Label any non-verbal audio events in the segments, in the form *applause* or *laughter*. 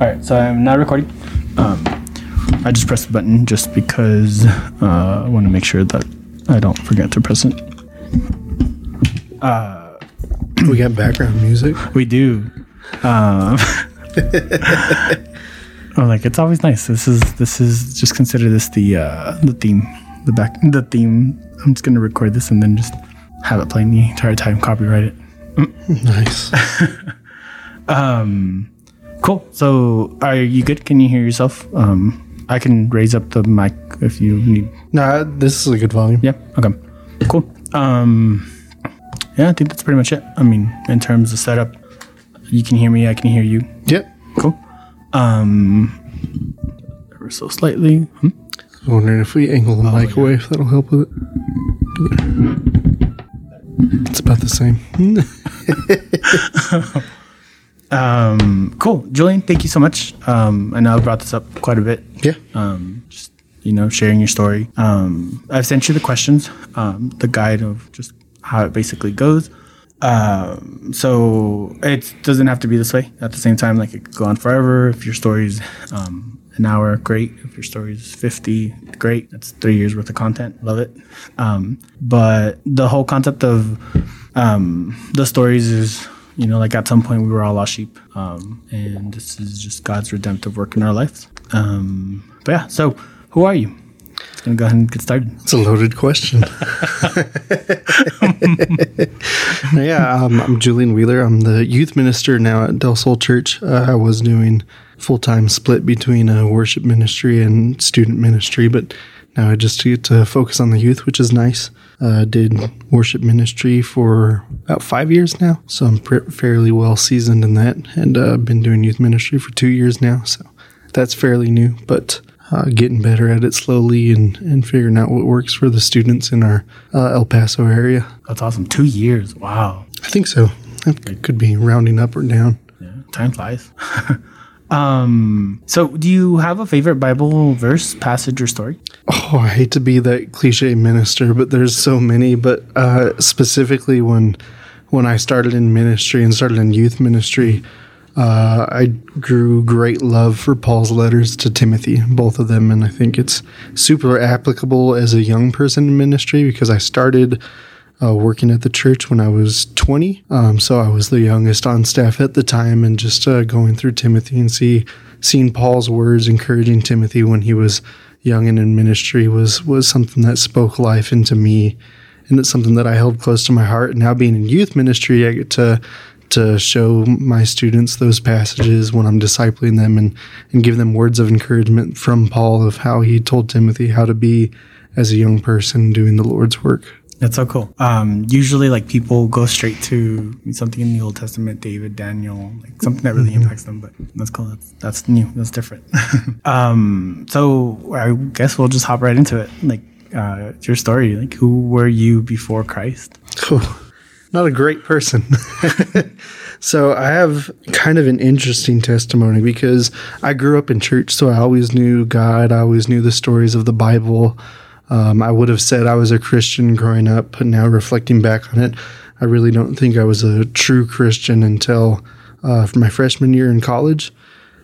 All right, so I'm now recording. Um, I just pressed the button just because uh, I want to make sure that I don't forget to press it. We got background music. *laughs* We do. Um, *laughs* oh, like it's always nice. This is this is just consider this the uh, the theme, the back the theme. I'm just gonna record this and then just have it playing the entire time. Copyright it. Nice. *laughs* Cool. So, are you good? Can you hear yourself? Um, I can raise up the mic if you need. nah, this is a good volume. Yeah. Okay. Cool. Um, yeah, I think that's pretty much it. I mean, in terms of setup, you can hear me. I can hear you. Yep. Cool. Um, ever so slightly. Hmm? I was wondering if we angle the mic away, if that'll help with it. It's about the same. *laughs* *laughs* Um, cool. Julian, thank you so much. Um, I know I brought this up quite a bit. Yeah. um, just you know sharing your story um, i've sent you the questions um, the guide of just how it basically goes um, so it doesn't have to be this way at the same time like it could go on forever if your story's um, an hour great if your story's 50 great that's three years worth of content love it um, but the whole concept of um, the stories is you know like at some point we were all lost sheep um, and this is just god's redemptive work in our lives um, but yeah, so who are you? Gonna go ahead and get started. It's a loaded question. *laughs* *laughs* yeah, um, I'm Julian Wheeler. I'm the youth minister now at Del Sol Church. Uh, I was doing full time split between uh, worship ministry and student ministry, but now I just get to focus on the youth, which is nice. Uh, did worship ministry for about five years now, so I'm pr- fairly well seasoned in that, and uh, been doing youth ministry for two years now, so that's fairly new, but uh, getting better at it slowly and, and figuring out what works for the students in our uh, El Paso area. That's awesome. Two years. Wow. I think so. It could be rounding up or down. Yeah, time flies. *laughs* um, so do you have a favorite Bible verse, passage, or story? Oh, I hate to be that cliche minister, but there's so many. But uh, specifically, when when I started in ministry and started in youth ministry, uh, I grew great love for Paul's letters to Timothy, both of them, and I think it's super applicable as a young person in ministry because I started uh, working at the church when I was 20. Um, so I was the youngest on staff at the time, and just uh, going through Timothy and see seeing Paul's words encouraging Timothy when he was young and in ministry was was something that spoke life into me, and it's something that I held close to my heart. And now being in youth ministry, I get to to show my students those passages when I'm discipling them and, and give them words of encouragement from Paul of how he told Timothy how to be as a young person doing the Lord's work. That's so cool. Um, usually, like people go straight to something in the Old Testament, David, Daniel, like something that really impacts them. But that's cool. That's that's new. That's different. *laughs* um, so I guess we'll just hop right into it. Like uh, your story. Like who were you before Christ? Oh, not a great person. *laughs* so I have kind of an interesting testimony because I grew up in church, so I always knew God. I always knew the stories of the Bible. Um, I would have said I was a Christian growing up, but now reflecting back on it, I really don't think I was a true Christian until uh, my freshman year in college.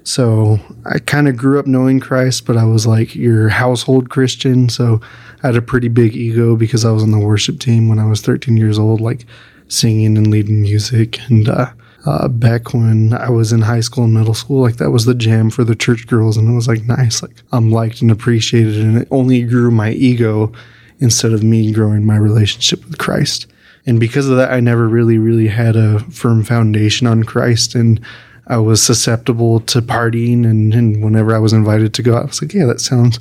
So I kind of grew up knowing Christ, but I was like your household Christian. So I had a pretty big ego because I was on the worship team when I was 13 years old, like singing and leading music. And uh, uh, back when I was in high school and middle school, like that was the jam for the church girls. And it was like nice, like I'm liked and appreciated. And it only grew my ego instead of me growing my relationship with Christ. And because of that, I never really, really had a firm foundation on Christ. And I was susceptible to partying, and, and whenever I was invited to go out, I was like, "Yeah, that sounds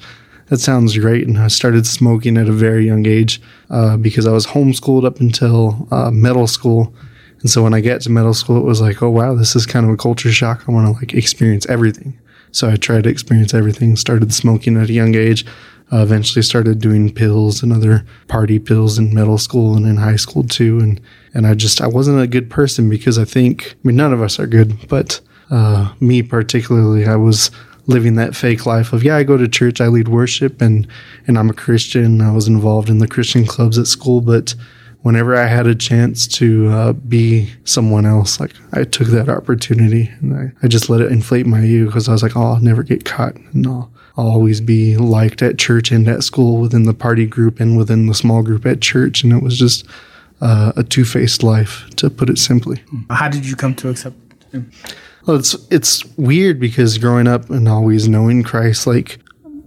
that sounds great." And I started smoking at a very young age uh, because I was homeschooled up until uh, middle school. And so when I get to middle school, it was like, "Oh wow, this is kind of a culture shock. I want to like experience everything." So I tried to experience everything. Started smoking at a young age. Uh, eventually started doing pills and other party pills in middle school and in high school too. And and I just I wasn't a good person because I think I mean none of us are good, but uh, me particularly, I was living that fake life of yeah, I go to church, I lead worship, and and I'm a Christian. I was involved in the Christian clubs at school, but whenever I had a chance to uh, be someone else, like I took that opportunity and I, I just let it inflate my ego because I was like, oh, I'll never get caught and I'll, I'll always be liked at church and at school within the party group and within the small group at church. And it was just uh, a two faced life, to put it simply. How did you come to accept him? Well, it's it's weird because growing up and always knowing Christ, like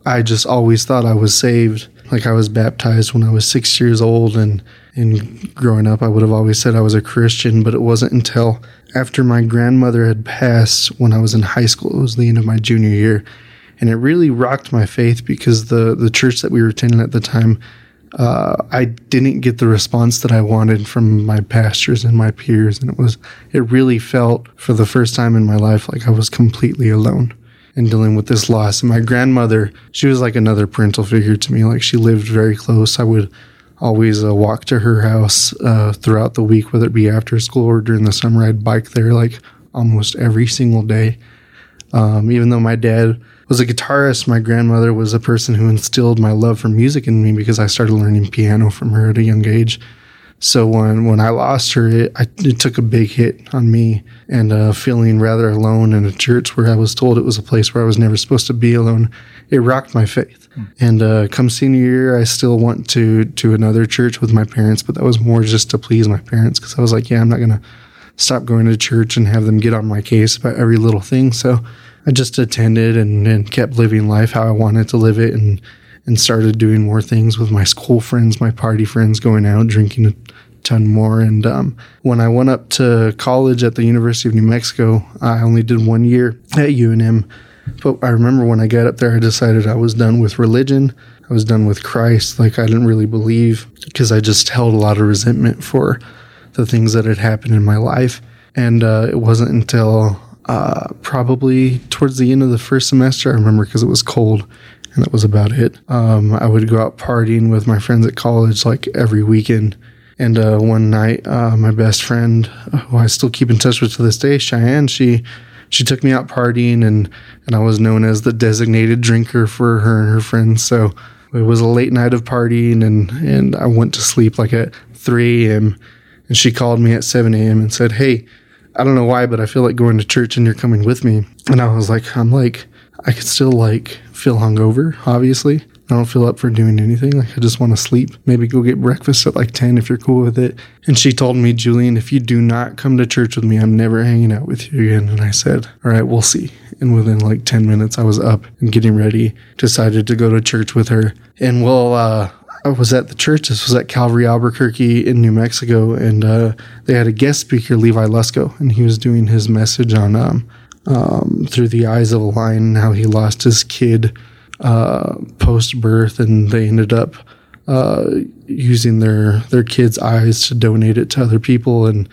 I just always thought I was saved. Like I was baptized when I was six years old, and and growing up, I would have always said I was a Christian. But it wasn't until after my grandmother had passed when I was in high school. It was the end of my junior year, and it really rocked my faith because the the church that we were attending at the time uh, I didn't get the response that I wanted from my pastors and my peers, and it was it really felt for the first time in my life like I was completely alone and dealing with this loss. And my grandmother, she was like another parental figure to me. Like she lived very close. I would always uh, walk to her house uh, throughout the week, whether it be after school or during the summer. I'd bike there like almost every single day. Um, even though my dad was a guitarist, my grandmother was a person who instilled my love for music in me because I started learning piano from her at a young age. So when when I lost her, it, I, it took a big hit on me, and uh, feeling rather alone in a church where I was told it was a place where I was never supposed to be alone, it rocked my faith. Mm. And uh, come senior year, I still went to to another church with my parents, but that was more just to please my parents because I was like, yeah, I'm not gonna stop going to church and have them get on my case about every little thing. So I just attended and, and kept living life how I wanted to live it and and started doing more things with my school friends, my party friends, going out, drinking a ton more. And um, when I went up to college at the University of New Mexico, I only did one year at UNM. But I remember when I got up there, I decided I was done with religion. I was done with Christ. Like I didn't really believe because I just held a lot of resentment for the things that had happened in my life. And uh, it wasn't until uh, probably towards the end of the first semester. I remember because it was cold and that was about it. Um, I would go out partying with my friends at college like every weekend. And uh, one night, uh, my best friend, who I still keep in touch with to this day, Cheyenne, she she took me out partying, and and I was known as the designated drinker for her and her friends. So it was a late night of partying, and and I went to sleep like at 3 a.m. And she called me at 7 a.m. and said, "Hey, I don't know why, but I feel like going to church and you're coming with me. And I was like, I'm like, I could still like feel hungover, obviously. I don't feel up for doing anything. Like I just want to sleep. Maybe go get breakfast at like 10 if you're cool with it. And she told me, Julian, if you do not come to church with me, I'm never hanging out with you again. And I said, all right, we'll see. And within like 10 minutes, I was up and getting ready, decided to go to church with her. And well, uh, I was at the church. This was at Calvary Albuquerque in New Mexico, and uh, they had a guest speaker, Levi Lusko, and he was doing his message on um, um, through the eyes of a lion, how he lost his kid uh, post birth, and they ended up uh, using their their kid's eyes to donate it to other people, and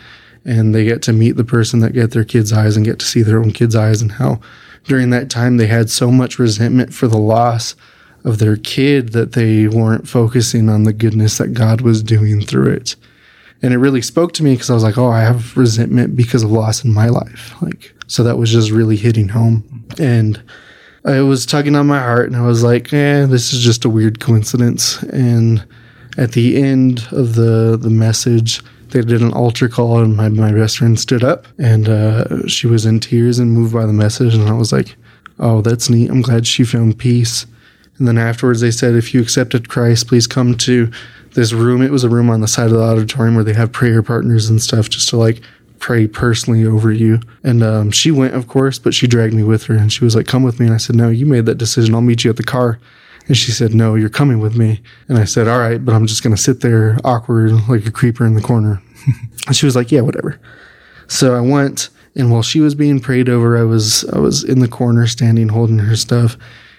and they get to meet the person that get their kid's eyes and get to see their own kid's eyes, and how during that time they had so much resentment for the loss of their kid that they weren't focusing on the goodness that God was doing through it. And it really spoke to me because I was like, oh, I have resentment because of loss in my life. Like, so that was just really hitting home. And it was tugging on my heart. And I was like, eh, this is just a weird coincidence. And at the end of the, the message, they did an altar call and my, my best friend stood up and uh, she was in tears and moved by the message. And I was like, oh, that's neat. I'm glad she found peace and then afterwards, they said, if you accepted Christ, please come to this room. It was a room on the side of the auditorium where they have prayer partners and stuff just to like pray personally over you. And um, she went, of course, but she dragged me with her and she was like, come with me. And I said, no, you made that decision. I'll meet you at the car. And she said, no, you're coming with me. And I said, all right, but I'm just going to sit there awkward like a creeper in the corner. *laughs* and she was like, yeah, whatever. So I went and while she was being prayed over, I was, I was in the corner standing holding her stuff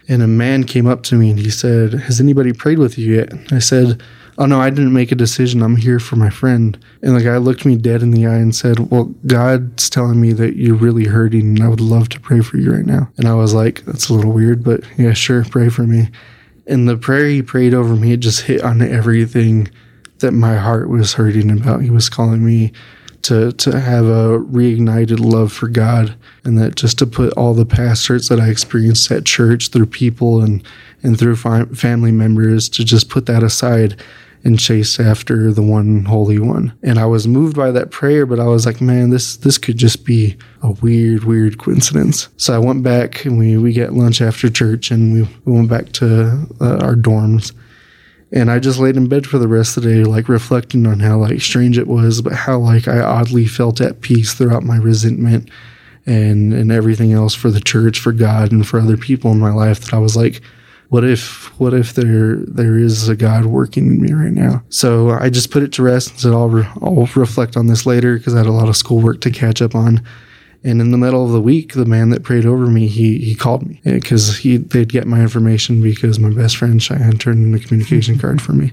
and a man came up to me and he said, Has anybody prayed with you yet? I said, Oh no, I didn't make a decision. I'm here for my friend. And the guy looked me dead in the eye and said, Well, God's telling me that you're really hurting and I would love to pray for you right now. And I was like, That's a little weird, but yeah, sure, pray for me. And the prayer he prayed over me, it just hit on everything that my heart was hurting about. He was calling me to to have a reignited love for God, and that just to put all the past hurts that I experienced at church through people and and through fi- family members to just put that aside and chase after the one holy one. And I was moved by that prayer, but I was like, man, this this could just be a weird, weird coincidence. So I went back and we we get lunch after church, and we, we went back to uh, our dorms. And I just laid in bed for the rest of the day, like reflecting on how like strange it was, but how like I oddly felt at peace throughout my resentment and and everything else for the church, for God, and for other people in my life. That I was like, what if what if there there is a God working in me right now? So I just put it to rest and said I'll re- I'll reflect on this later because I had a lot of schoolwork to catch up on. And in the middle of the week, the man that prayed over me, he he called me because he they'd get my information because my best friend Cheyenne turned in a communication card for me,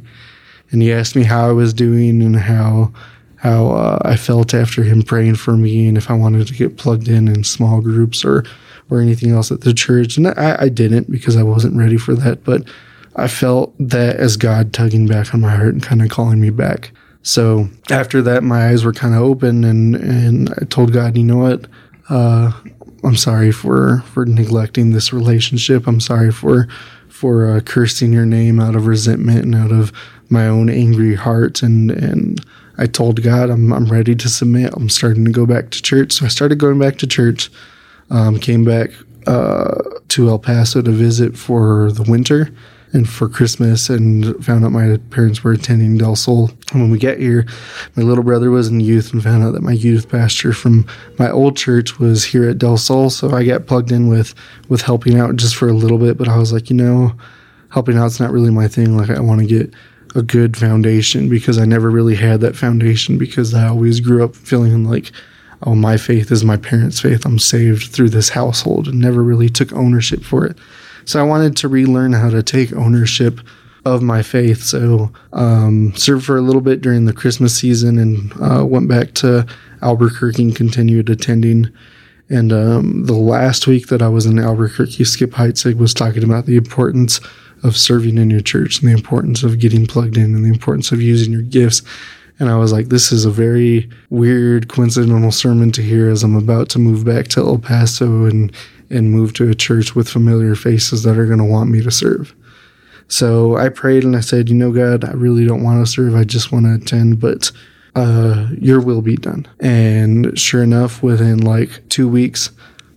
and he asked me how I was doing and how how uh, I felt after him praying for me and if I wanted to get plugged in in small groups or or anything else at the church. And I, I didn't because I wasn't ready for that, but I felt that as God tugging back on my heart and kind of calling me back. So after that, my eyes were kind of open, and and I told God, you know what, uh, I'm sorry for for neglecting this relationship. I'm sorry for for uh, cursing your name out of resentment and out of my own angry heart. And and I told God, I'm I'm ready to submit. I'm starting to go back to church. So I started going back to church. Um, came back uh, to El Paso to visit for the winter and for Christmas and found out my parents were attending Del Sol. And when we get here, my little brother was in youth and found out that my youth pastor from my old church was here at Del Sol. So I got plugged in with, with helping out just for a little bit. But I was like, you know, helping out's not really my thing. Like I want to get a good foundation because I never really had that foundation because I always grew up feeling like, oh, my faith is my parents' faith. I'm saved through this household and never really took ownership for it. So I wanted to relearn how to take ownership of my faith. So um, served for a little bit during the Christmas season and uh, went back to Albuquerque and continued attending. And um, the last week that I was in Albuquerque, Skip Heitzig was talking about the importance of serving in your church and the importance of getting plugged in and the importance of using your gifts. And I was like, this is a very weird, coincidental sermon to hear as I'm about to move back to El Paso and and move to a church with familiar faces that are going to want me to serve. So I prayed and I said, you know, God, I really don't want to serve. I just want to attend, but uh, your will be done. And sure enough, within like two weeks,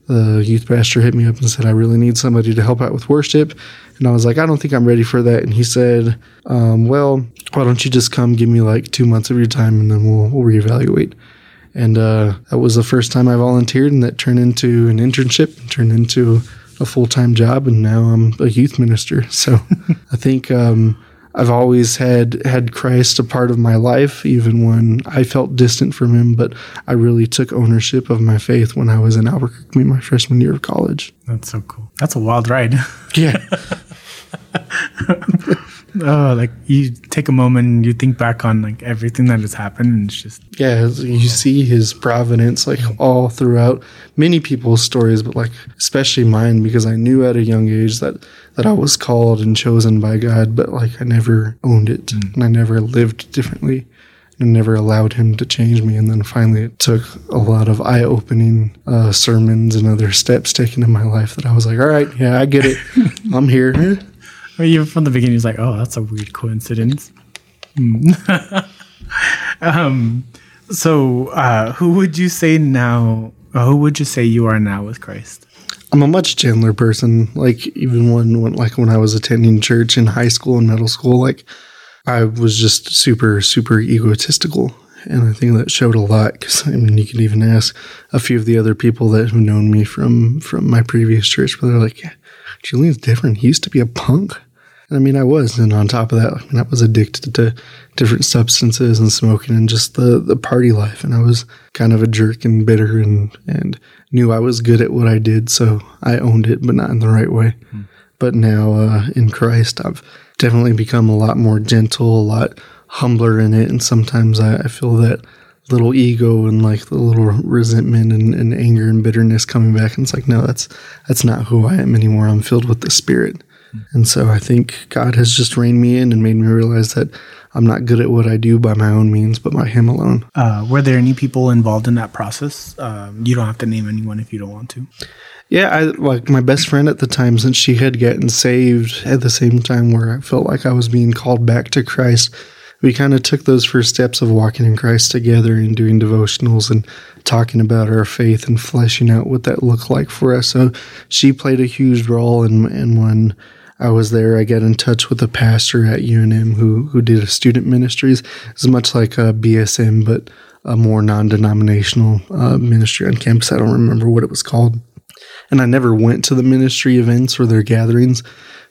the youth pastor hit me up and said, I really need somebody to help out with worship. And I was like, I don't think I'm ready for that. And he said, um, Well, why don't you just come give me like two months of your time and then we'll, we'll reevaluate. And uh, that was the first time I volunteered, and that turned into an internship, turned into a full time job, and now I'm a youth minister. *laughs* So I think um, I've always had had Christ a part of my life, even when I felt distant from Him. But I really took ownership of my faith when I was in Albuquerque, my freshman year of college. That's so cool. That's a wild ride. Yeah. *laughs* oh, like you take a moment and you think back on like everything that has happened, and it's just yeah, you see his providence like all throughout many people's stories, but like especially mine because I knew at a young age that that I was called and chosen by God, but like I never owned it mm. and I never lived differently. And never allowed him to change me. And then finally, it took a lot of eye opening uh, sermons and other steps taken in my life that I was like, all right, yeah, I get it. *laughs* I'm here. Or even from the beginning, he's like, "Oh, that's a weird coincidence." Hmm. *laughs* um, so, uh, who would you say now? Who would you say you are now with Christ? I'm a much gentler person. Like even when, when like when I was attending church in high school and middle school, like I was just super super egotistical, and I think that showed a lot. Because I mean, you can even ask a few of the other people that have known me from from my previous church, but they're like, yeah, Julian's different. He used to be a punk. I mean, I was. And on top of that, I mean, I was addicted to different substances and smoking and just the, the party life. And I was kind of a jerk and bitter and, and knew I was good at what I did. So I owned it, but not in the right way. Mm. But now uh, in Christ, I've definitely become a lot more gentle, a lot humbler in it. And sometimes I, I feel that little ego and like the little resentment and, and, anger and bitterness coming back and it's like no that's that's not who i am anymore i'm filled with the spirit. And so i think god has just reined me in and made me realize that i'm not good at what i do by my own means but by him alone uh, were there any people involved in that process um, you don't have to name anyone if you don't want to yeah i like my best friend at the time since she had gotten saved at the same time where i felt like i was being called back to christ we kind of took those first steps of walking in Christ together and doing devotionals and talking about our faith and fleshing out what that looked like for us. So she played a huge role. in, and when I was there, I got in touch with a pastor at UNM who, who did a student ministries. It's much like a BSM, but a more non denominational uh, ministry on campus. I don't remember what it was called. And I never went to the ministry events or their gatherings,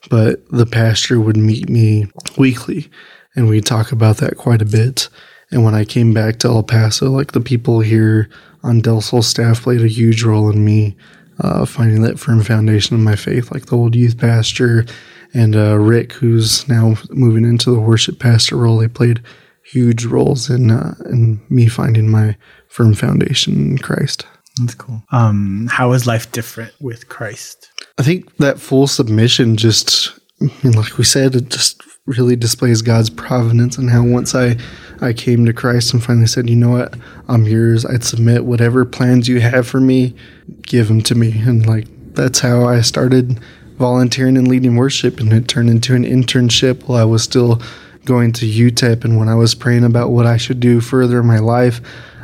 but the pastor would meet me weekly and we'd talk about that quite a bit. And when I came back to El Paso, like the people here on Del Sol staff played a huge role in me uh, finding that firm foundation of my faith, like the old youth pastor and uh, Rick, who's now moving into the worship pastor role. They played huge roles in uh, in me finding my firm foundation in Christ. That's cool. Um, how is life different with Christ? I think that full submission just, Mean, like we said, it just really displays God's providence and how once I I came to Christ and finally said, you know what, I'm yours. I'd submit whatever plans you have for me, give them to me. And like that's how I started volunteering and leading worship, and it turned into an internship while I was still going to UTEP. And when I was praying about what I should do further in my life,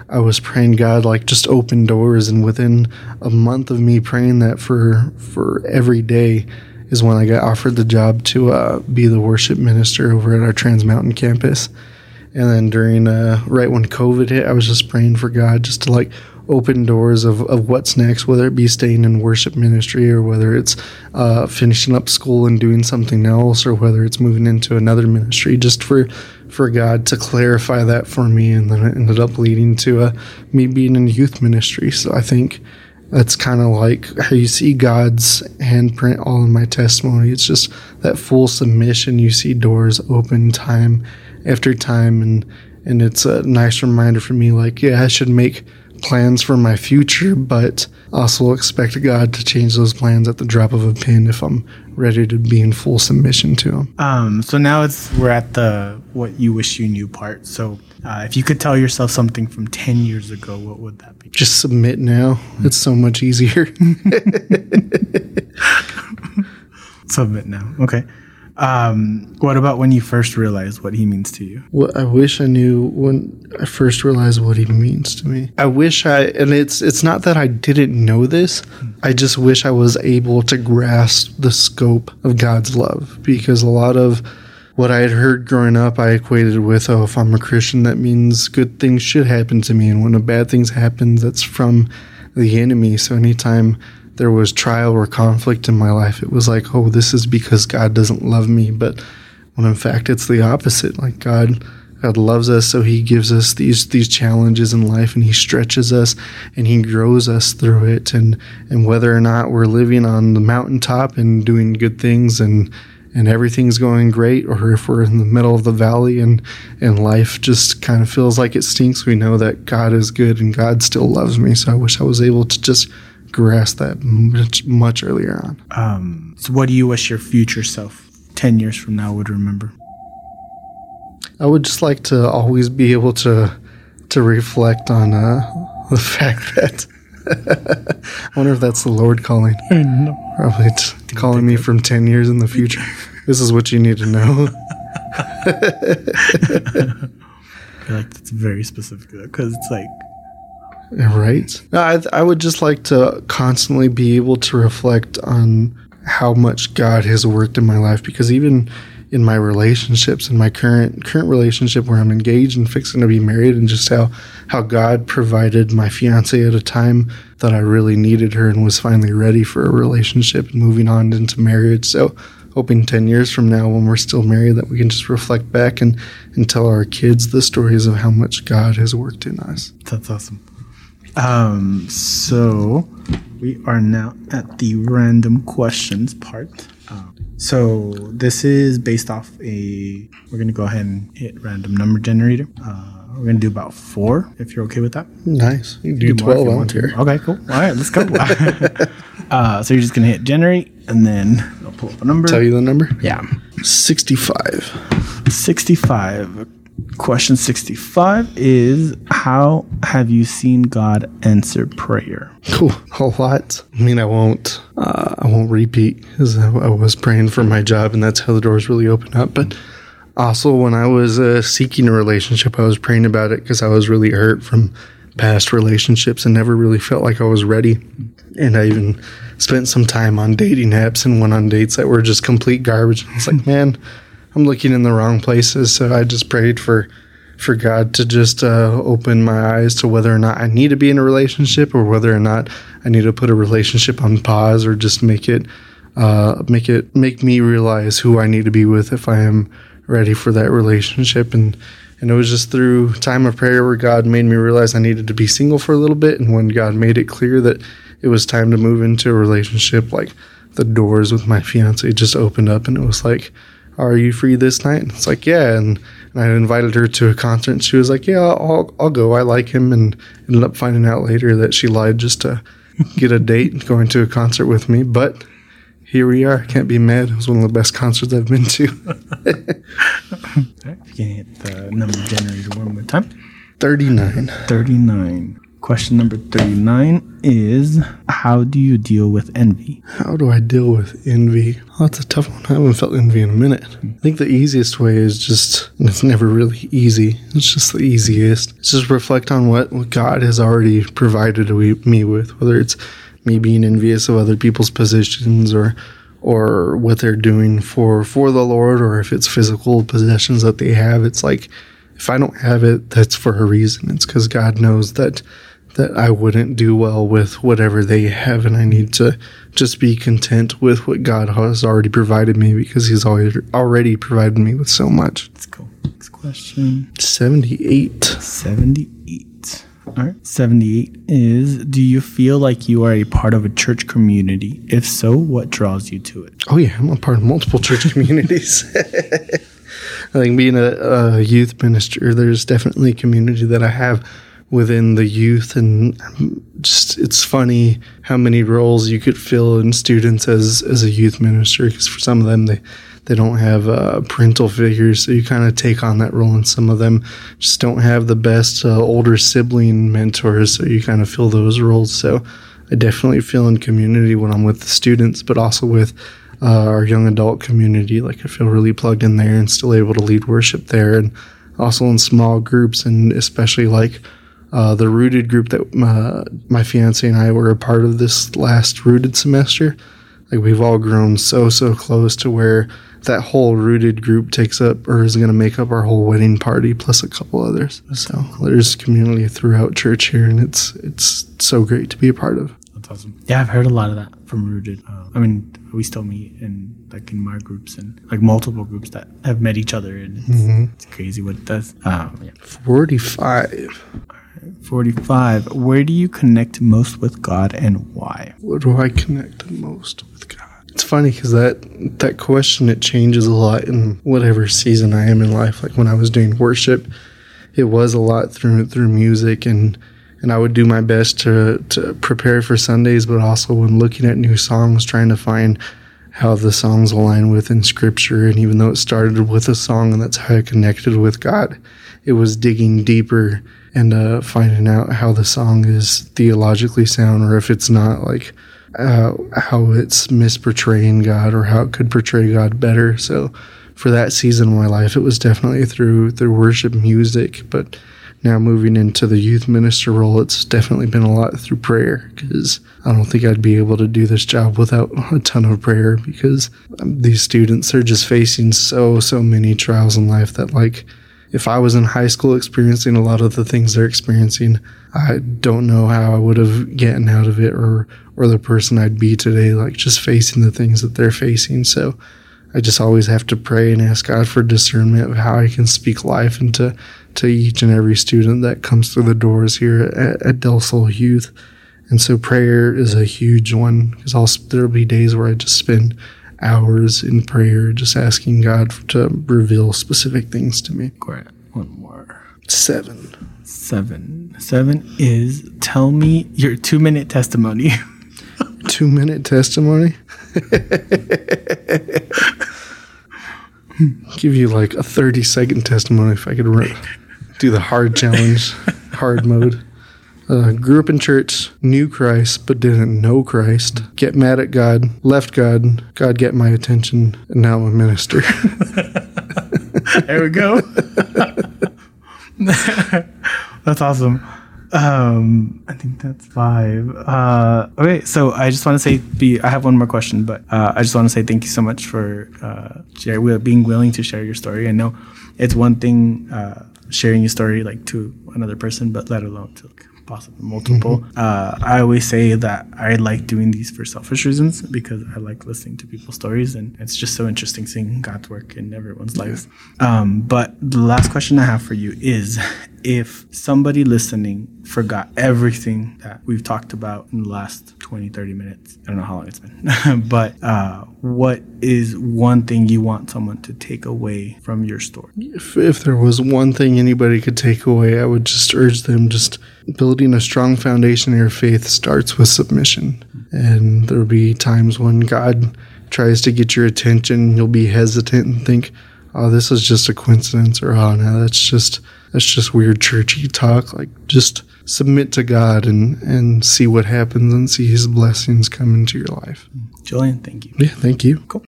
I was praying God like just open doors. And within a month of me praying that for for every day is when I got offered the job to uh, be the worship minister over at our Trans Mountain campus. And then during uh, right when COVID hit, I was just praying for God just to like open doors of, of what's next, whether it be staying in worship ministry or whether it's uh, finishing up school and doing something else or whether it's moving into another ministry, just for for God to clarify that for me. And then it ended up leading to uh, me being in youth ministry. So I think that's kind of like how you see God's handprint all in my testimony. It's just that full submission. You see doors open time after time, and and it's a nice reminder for me. Like, yeah, I should make plans for my future, but also expect God to change those plans at the drop of a pin if I'm ready to be in full submission to Him. Um, so now it's we're at the what you wish you knew part. So uh, if you could tell yourself something from ten years ago, what would that be? Just submit now. Mm-hmm. It's so much easier. *laughs* submit now. Okay. Um, what about when you first realized what he means to you? Well, I wish I knew when I first realized what he means to me. I wish I, and it's it's not that I didn't know this. I just wish I was able to grasp the scope of God's love because a lot of what I had heard growing up, I equated with, oh, if I'm a Christian, that means good things should happen to me, and when a bad things happens, that's from the enemy. So anytime there was trial or conflict in my life, it was like, oh, this is because God doesn't love me. But when in fact it's the opposite. Like God, God loves us, so He gives us these these challenges in life, and He stretches us, and He grows us through it. And and whether or not we're living on the mountaintop and doing good things and and everything's going great, or if we're in the middle of the valley and and life just kind of feels like it stinks, we know that God is good and God still loves me. So I wish I was able to just grasp that much much earlier on. Um, so, what do you wish your future self ten years from now would remember? I would just like to always be able to to reflect on uh, *laughs* the fact that I *laughs* wonder if that's the Lord calling. No. Probably calling me from ten years in the future. this is what you need to know. *laughs* *laughs* I feel like that's very specific because it's like Right. I, I would just like to constantly be able to reflect on how much God has worked in my life because even in my relationships in my current current relationship where I'm engaged and fixing to be married and just how how God provided my fiance at a time that I really needed her and was finally ready for a relationship and moving on into marriage. So hoping 10 years from now when we're still married that we can just reflect back and, and tell our kids the stories of how much God has worked in us. That's awesome. Um, so we are now at the random questions part. Um, so this is based off a. We're gonna go ahead and hit random number generator. Uh, we're gonna do about four, if you're okay with that. Nice. You can do, if twelve you out want to. here. Okay, cool. All right, let's go. *laughs* *laughs* uh, so you're just gonna hit generate, and then I'll pull up a number. Tell you the number? Yeah, Sixty-five. sixty-five. Question sixty-five is: How have you seen God answer prayer? A lot. I mean, I won't. Uh, I won't repeat because I, I was praying for my job, and that's how the doors really open up. But Also, when I was uh, seeking a relationship, I was praying about it because I was really hurt from past relationships and never really felt like I was ready. And I even spent some time on dating apps and went on dates that were just complete garbage. It's like, man, I'm looking in the wrong places. So I just prayed for for God to just uh, open my eyes to whether or not I need to be in a relationship or whether or not I need to put a relationship on pause or just make it uh, make it make me realize who I need to be with if I am ready for that relationship and and it was just through time of prayer where God made me realize I needed to be single for a little bit and when God made it clear that it was time to move into a relationship like the doors with my fiance just opened up and it was like are you free this night? And it's like, yeah. And, and, I invited her to a concert. And she was like, yeah, I'll, I'll go. I like him. And ended up finding out later that she lied just to get a *laughs* date going to a concert with me. But here we are. Can't be mad. It was one of the best concerts I've been to. *laughs* right, you can hit the number generator one more time. 39. 39. Question number 39 is How do you deal with envy? How do I deal with envy? That's a tough one. I haven't felt envy in a minute. I think the easiest way is just, it's never really easy. It's just the easiest. It's just reflect on what, what God has already provided me with, whether it's me being envious of other people's positions or or what they're doing for for the Lord or if it's physical possessions that they have. It's like if I don't have it, that's for a reason. It's because God knows that that I wouldn't do well with whatever they have, and I need to just be content with what God has already provided me because He's already already provided me with so much. Let's go. Next question. Seventy-eight. Seventy-eight. All right. 78 is Do you feel like you are a part of a church community? If so, what draws you to it? Oh, yeah. I'm a part of multiple church *laughs* communities. *laughs* I think being a, a, youth minister, there's definitely a community that I have within the youth and just it's funny how many roles you could fill in students as as a youth minister because for some of them they they don't have uh, parental figures so you kind of take on that role and some of them just don't have the best uh, older sibling mentors so you kind of fill those roles. So i definitely feel in community when i'm with the students but also with uh, our young adult community. Like i feel really plugged in there and still able to lead worship there and also in small groups and especially like uh, the rooted group that uh, my fiance and I were a part of this last rooted semester. Like we've all grown so so close to where that whole rooted group takes up or is going to make up our whole wedding party plus a couple others. So there's community throughout church here, and it's it's so great to be a part of. That's awesome. Yeah, I've heard a lot of that from rooted. Uh, I mean, we still meet in like in my groups and like multiple groups that have met each other, and it's, mm-hmm. it's crazy what it does. Um, yeah. Forty five. 45. Where do you connect most with God and why? Where do I connect most with God? It's funny because that that question it changes a lot in whatever season I am in life. Like when I was doing worship, it was a lot through through music and and I would do my best to to prepare for Sundays, but also when looking at new songs, trying to find how the songs align with in scripture. And even though it started with a song and that's how I connected with God, it was digging deeper and uh, finding out how the song is theologically sound or if it's not, like uh, how it's misportraying God or how it could portray God better. So for that season of my life, it was definitely through through worship music, but now moving into the youth minister role, it's definitely been a lot through prayer because I don't think I'd be able to do this job without a ton of prayer because um, these students are just facing so, so many trials in life that, like, if I was in high school experiencing a lot of the things they're experiencing, I don't know how I would have gotten out of it or or the person I'd be today, like just facing the things that they're facing. So I just always have to pray and ask God for discernment of how I can speak life into to each and every student that comes through the doors here at, at Del Sol Youth. And so prayer is a huge one because there'll be days where I just spend hours in prayer, just asking God to reveal specific things to me. Great. One more. Seven. Seven. Seven is tell me your two minute testimony. *laughs* two minute testimony? *laughs* Give you like a 30 second testimony if I could re- do the hard challenge, hard mode. Uh, grew up in church, knew Christ, but didn't know Christ. Get mad at God, left God, God get my attention, and now I'm a minister. *laughs* there we go. *laughs* that's awesome. Um, I think that's five. Uh, okay, so I just want to say, be, I have one more question, but uh, I just want to say thank you so much for uh, share, being willing to share your story. I know it's one thing uh, sharing your story like to another person, but let alone to like, possibly multiple. Mm-hmm. Uh, I always say that I like doing these for selfish reasons because I like listening to people's stories, and it's just so interesting seeing God's work in everyone's lives. Um, but the last question I have for you is if somebody listening forgot everything that we've talked about in the last 20, 30 minutes, I don't know how long it's been, *laughs* but uh, what is one thing you want someone to take away from your story? If, if there was one thing anybody could take away, I would just urge them just building a strong foundation in your faith starts with submission. And there'll be times when God tries to get your attention, you'll be hesitant and think, oh, this is just a coincidence, or oh, no, that's just that's just weird churchy talk. Like, just submit to God and and see what happens and see His blessings come into your life. Julian, thank you. Yeah, thank you. Cool.